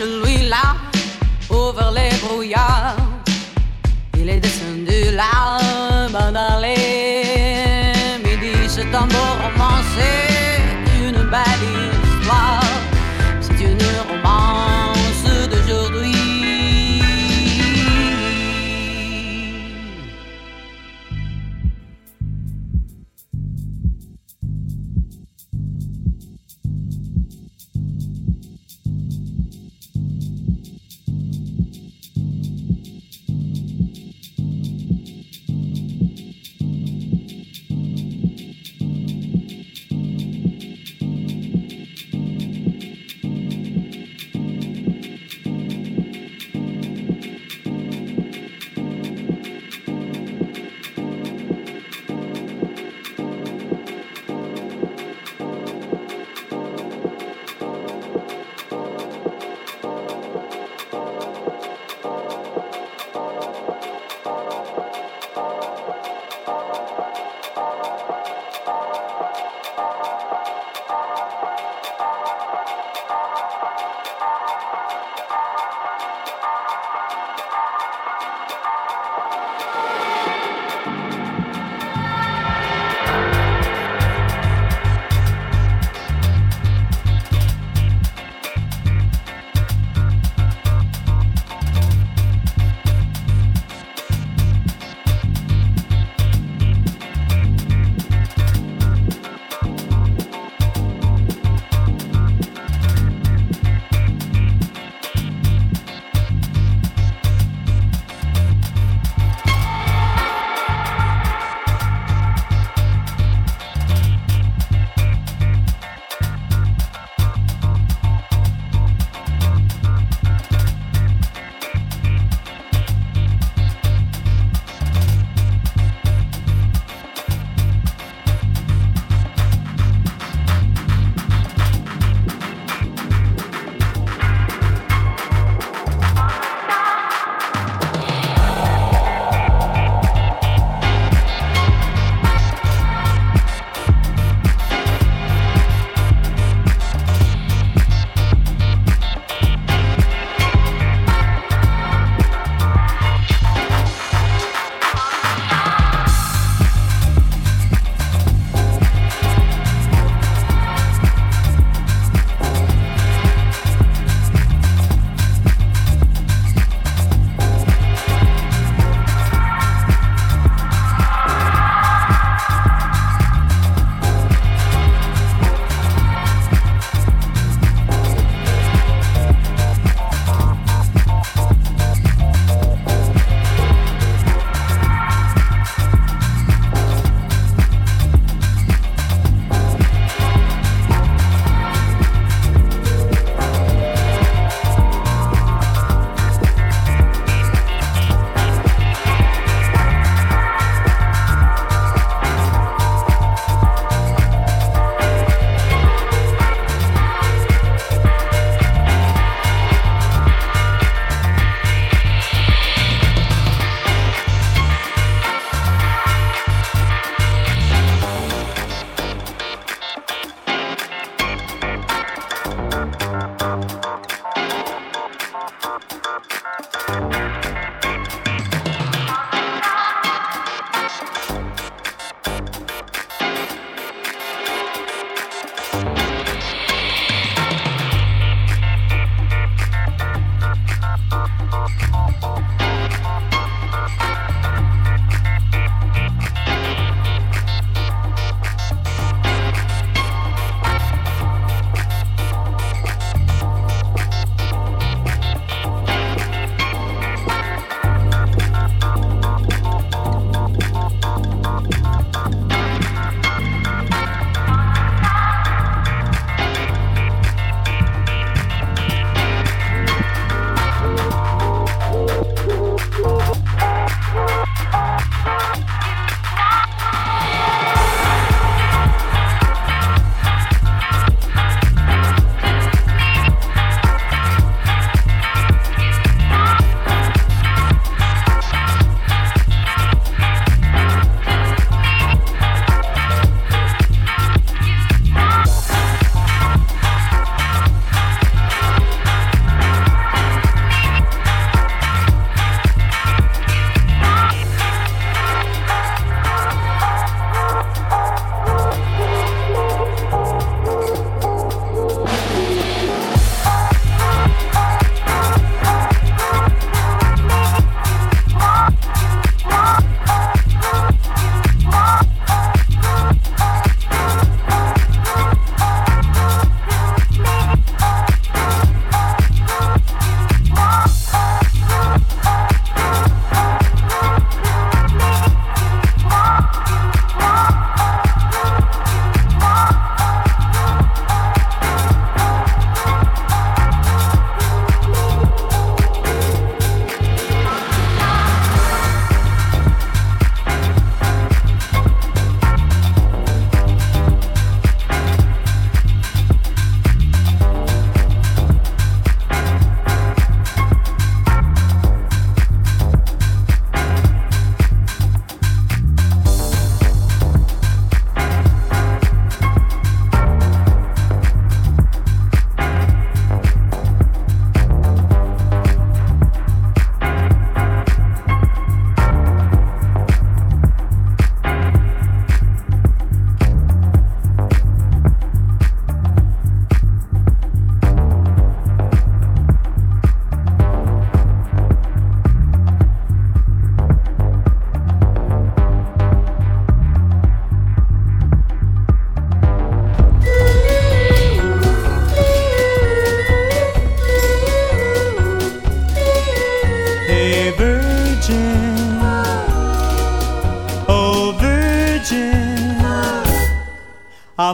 shall we laugh?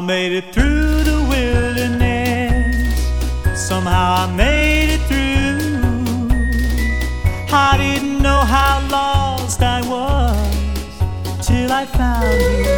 made it through the wilderness. Somehow I made it through. I didn't know how lost I was till I found you.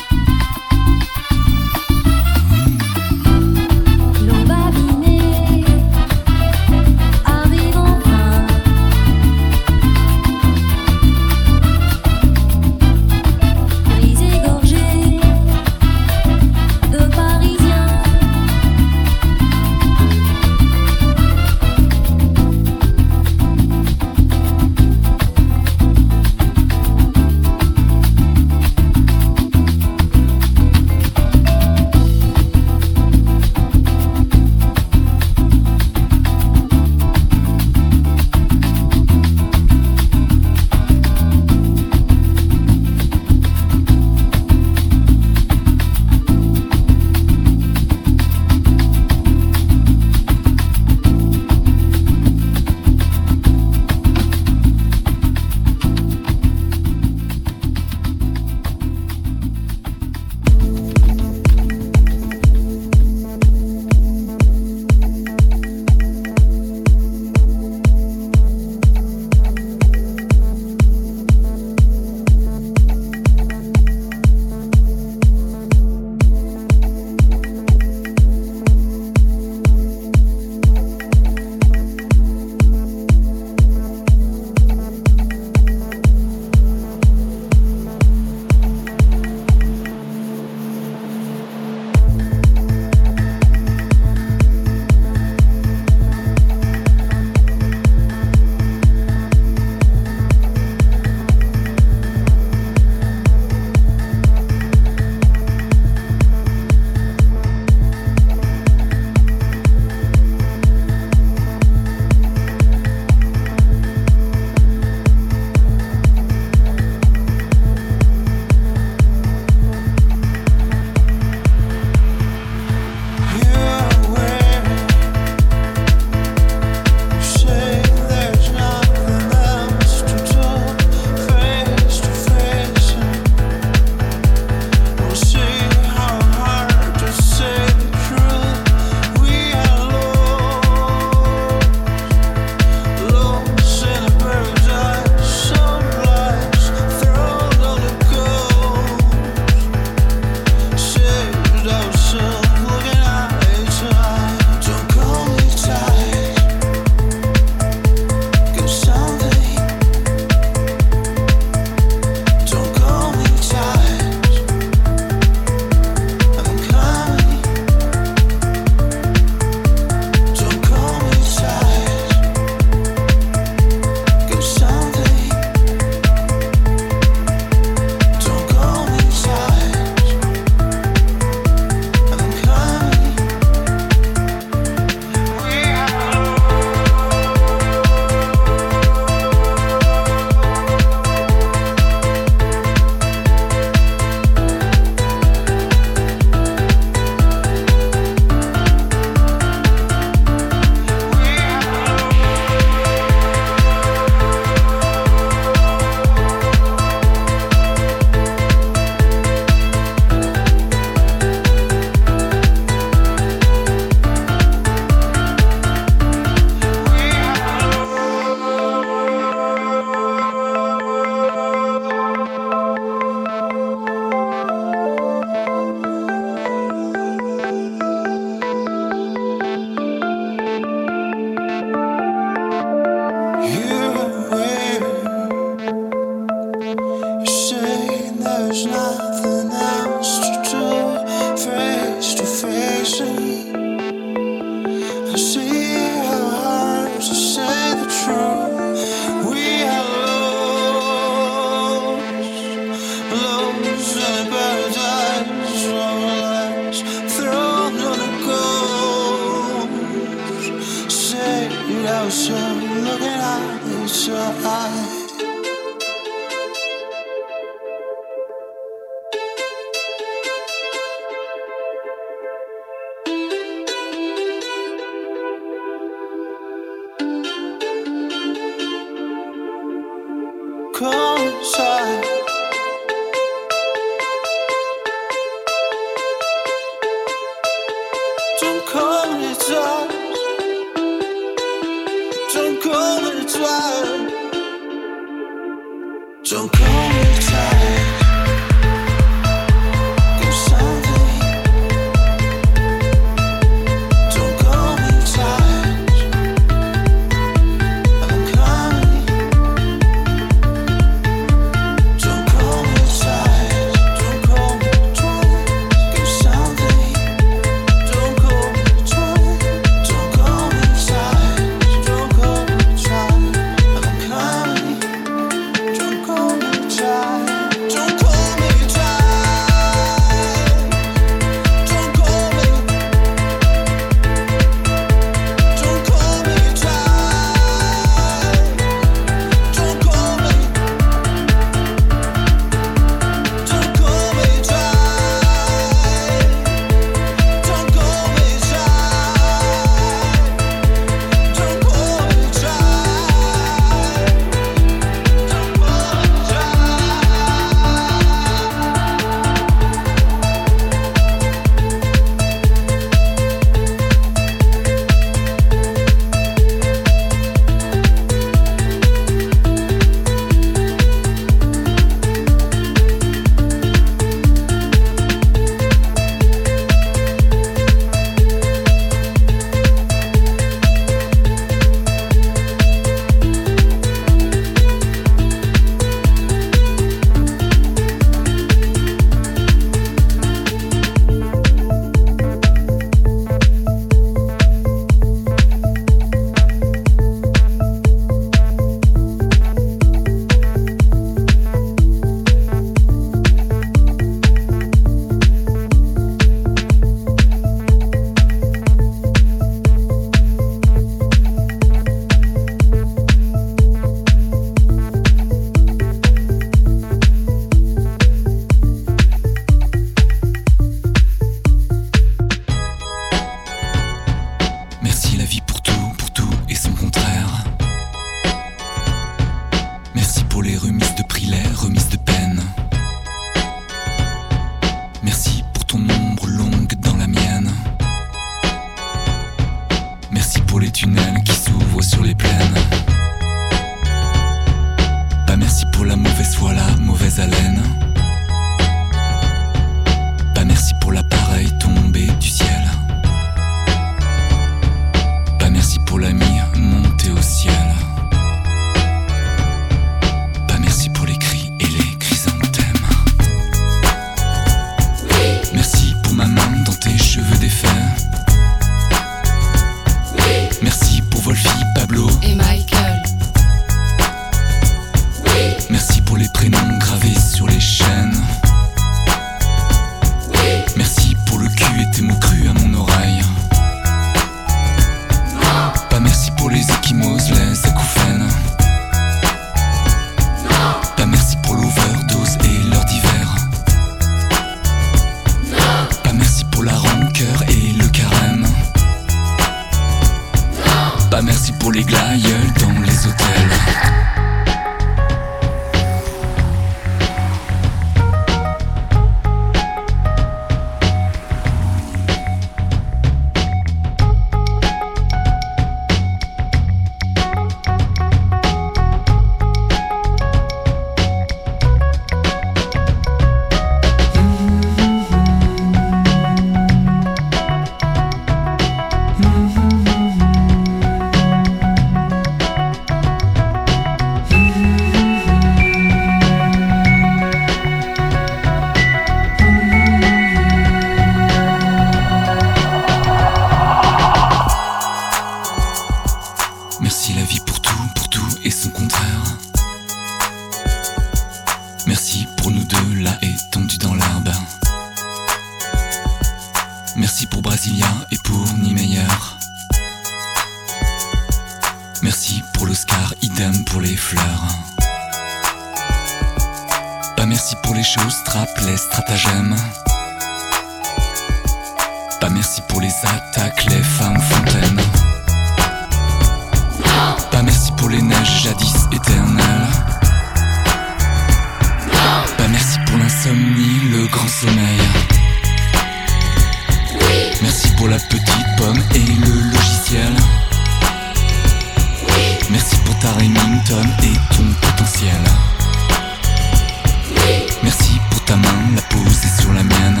Merci pour ta main, la posée sur la mienne.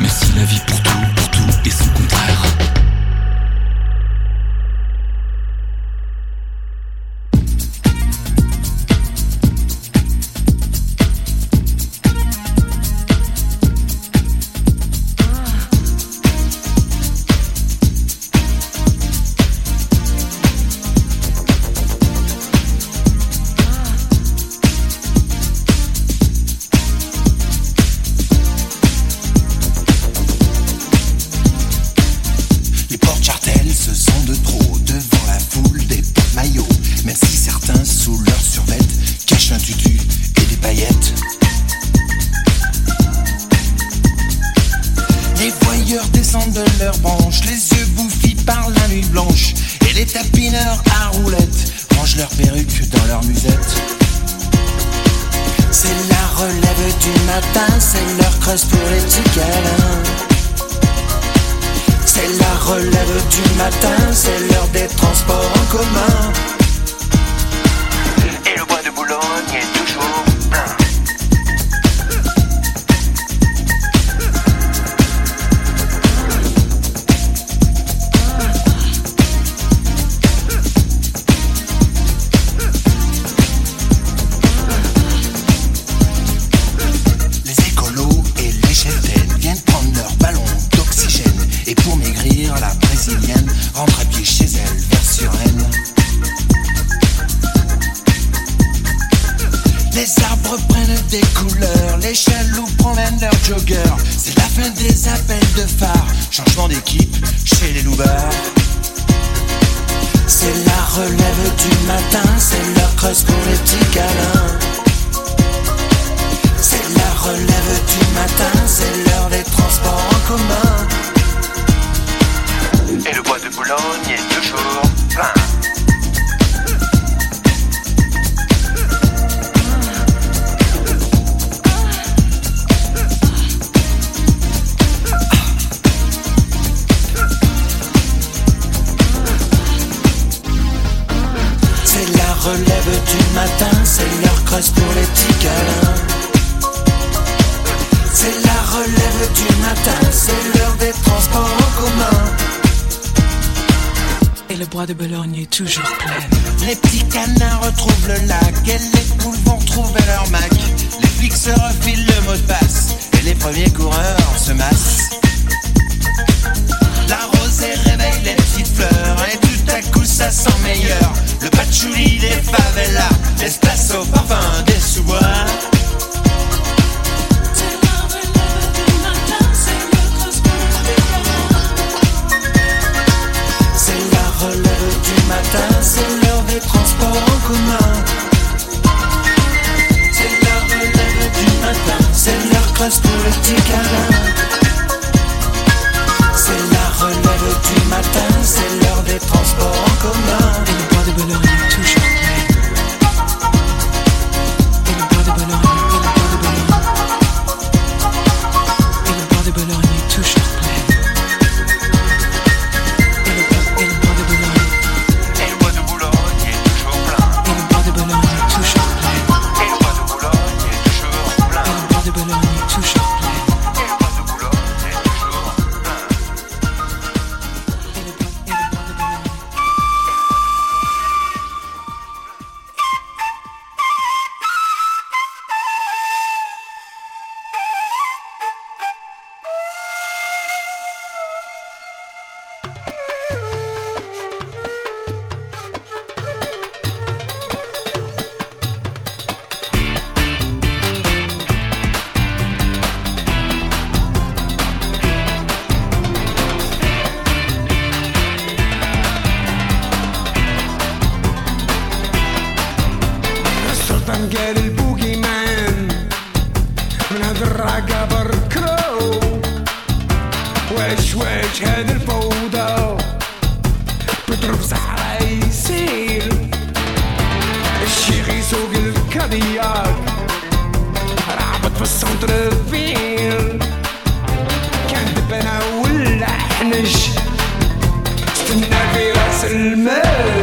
Merci la vie pour tout, pour tout et son contraire. de Bologne toujours pleine. Les petits canards retrouvent le lac et les poules vont trouver leur Mac. Les flics se refilent le mot de passe et les premiers coureurs se massent. La rosée réveille les petites fleurs et tout à coup ça sent meilleur. Le patchouli, les favelas, l'espace au parfum des sous-bois. transports en commun. C'est la relève du matin, c'est leur classe pour le. C'est la relève du matin, c'est l'heure des transports en commun. Et le bois de Boulogne touche سوق الكادياك رعبت في السونتر فيل كان أنا ولا حنش استنى في رأس المال.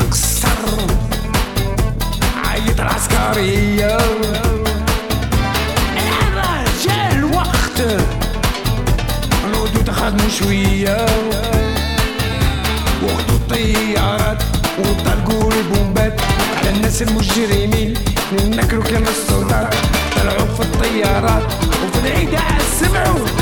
القصر عيط العسكرية راه جا الوقت. شوية. وخدو الطيارات وطلقوا البومبات. على الناس المجرمين. ناكلو كان السلطات طلعوا في الطيارات. وفي العيد سمعوا.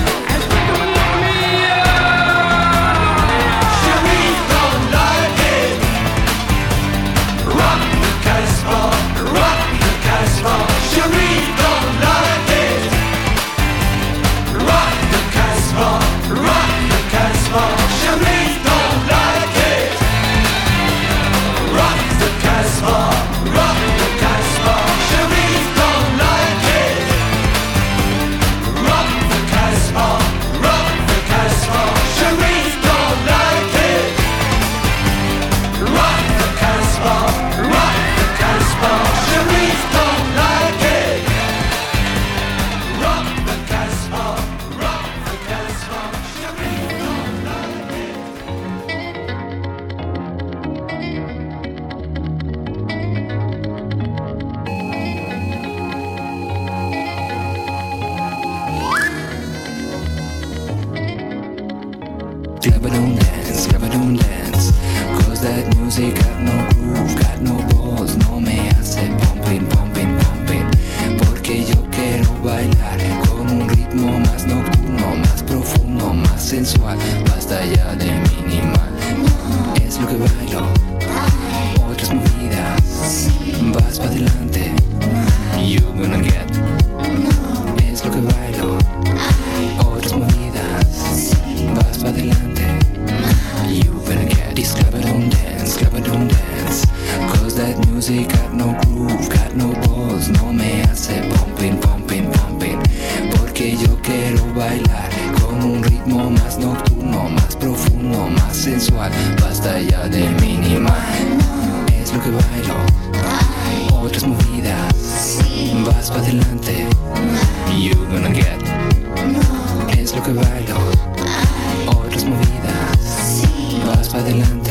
lo que bailo. Ahora es. Vas para adelante.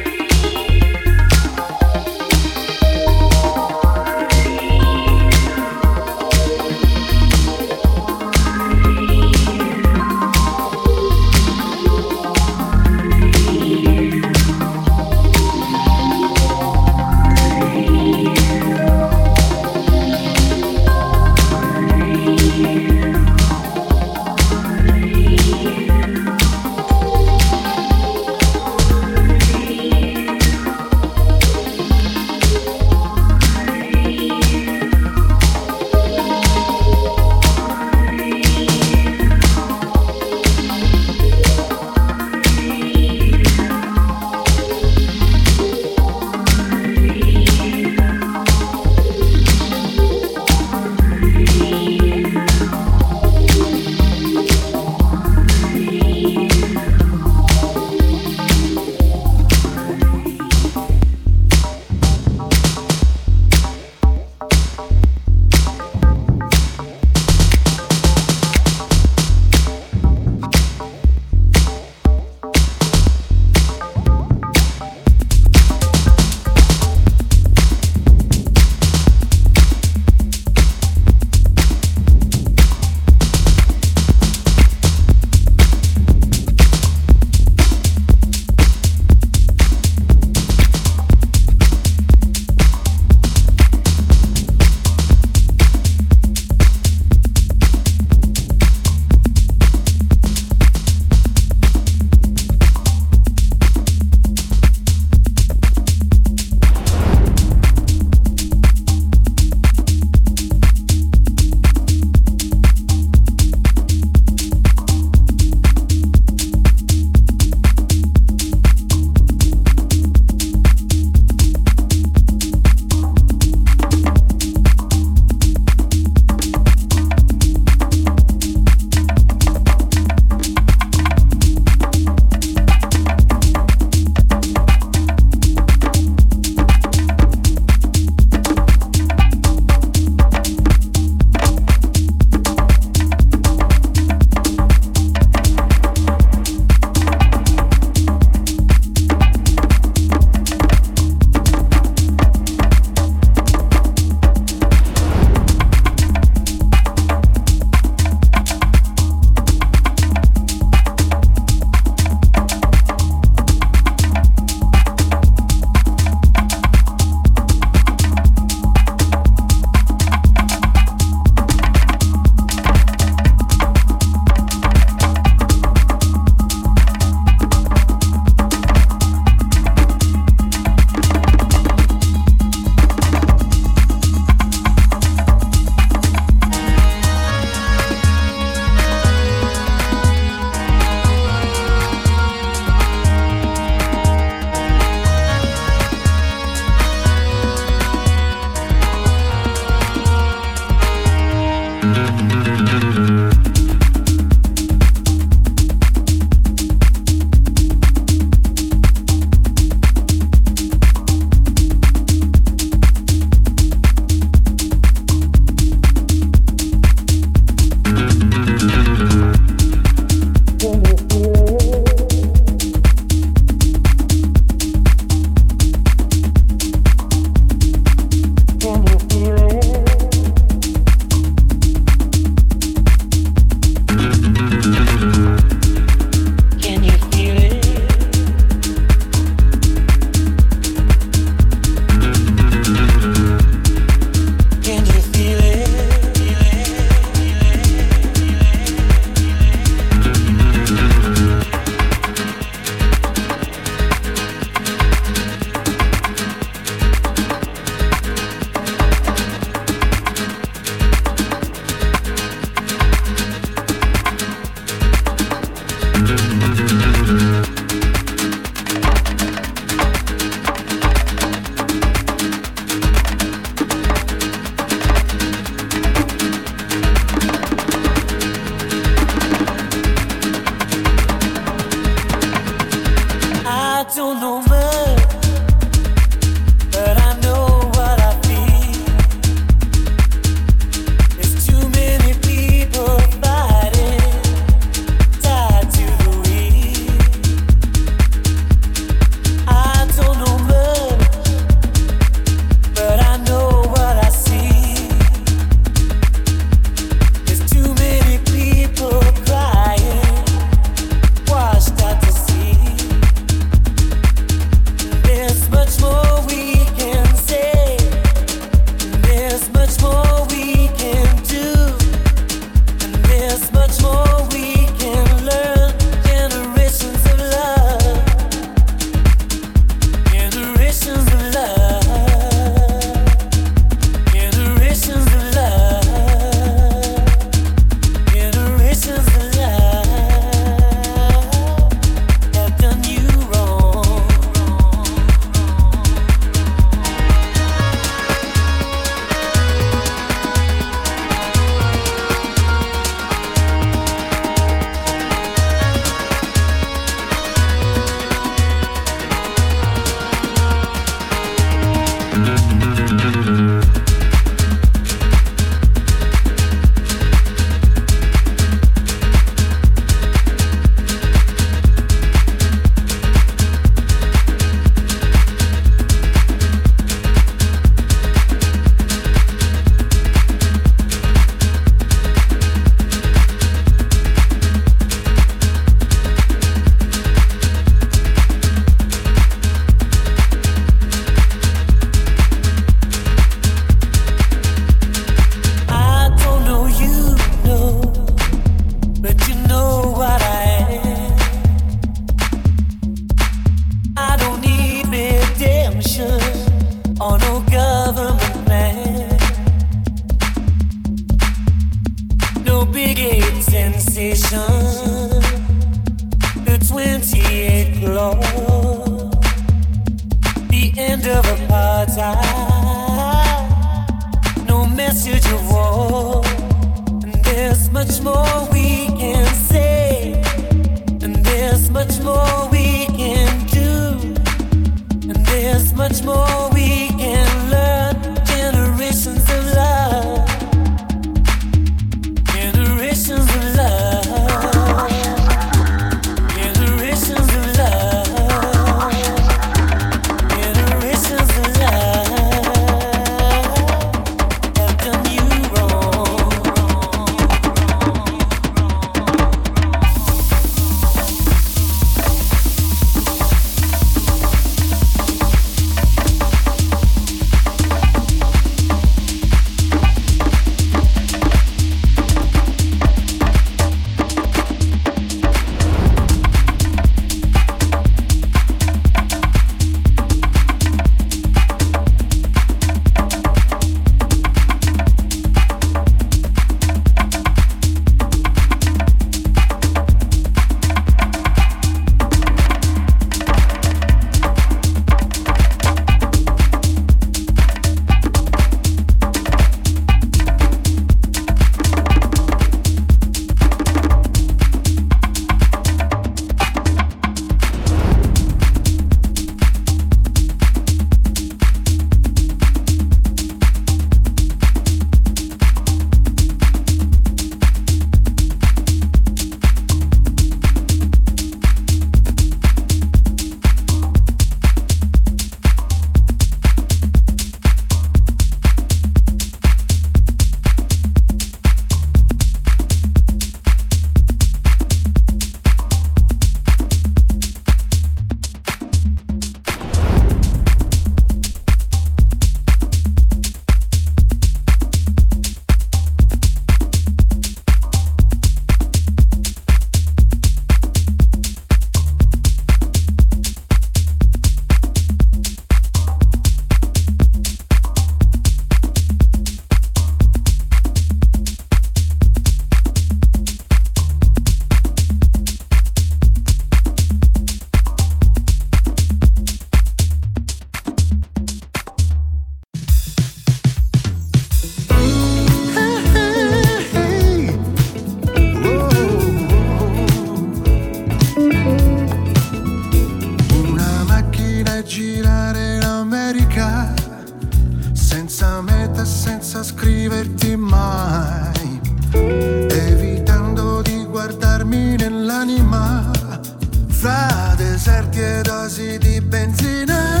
litri di benzina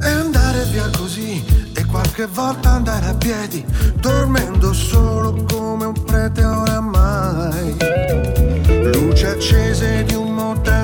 e andare via così e qualche volta andare a piedi, dormendo solo come un prete oramai. Luce accese di un motel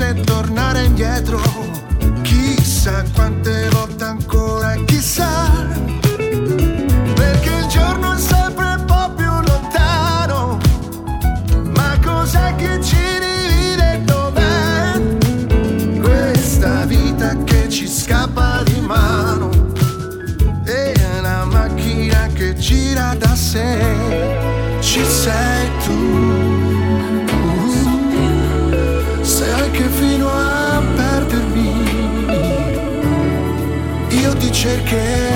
se tornare indietro, chissà quante volte cercherò.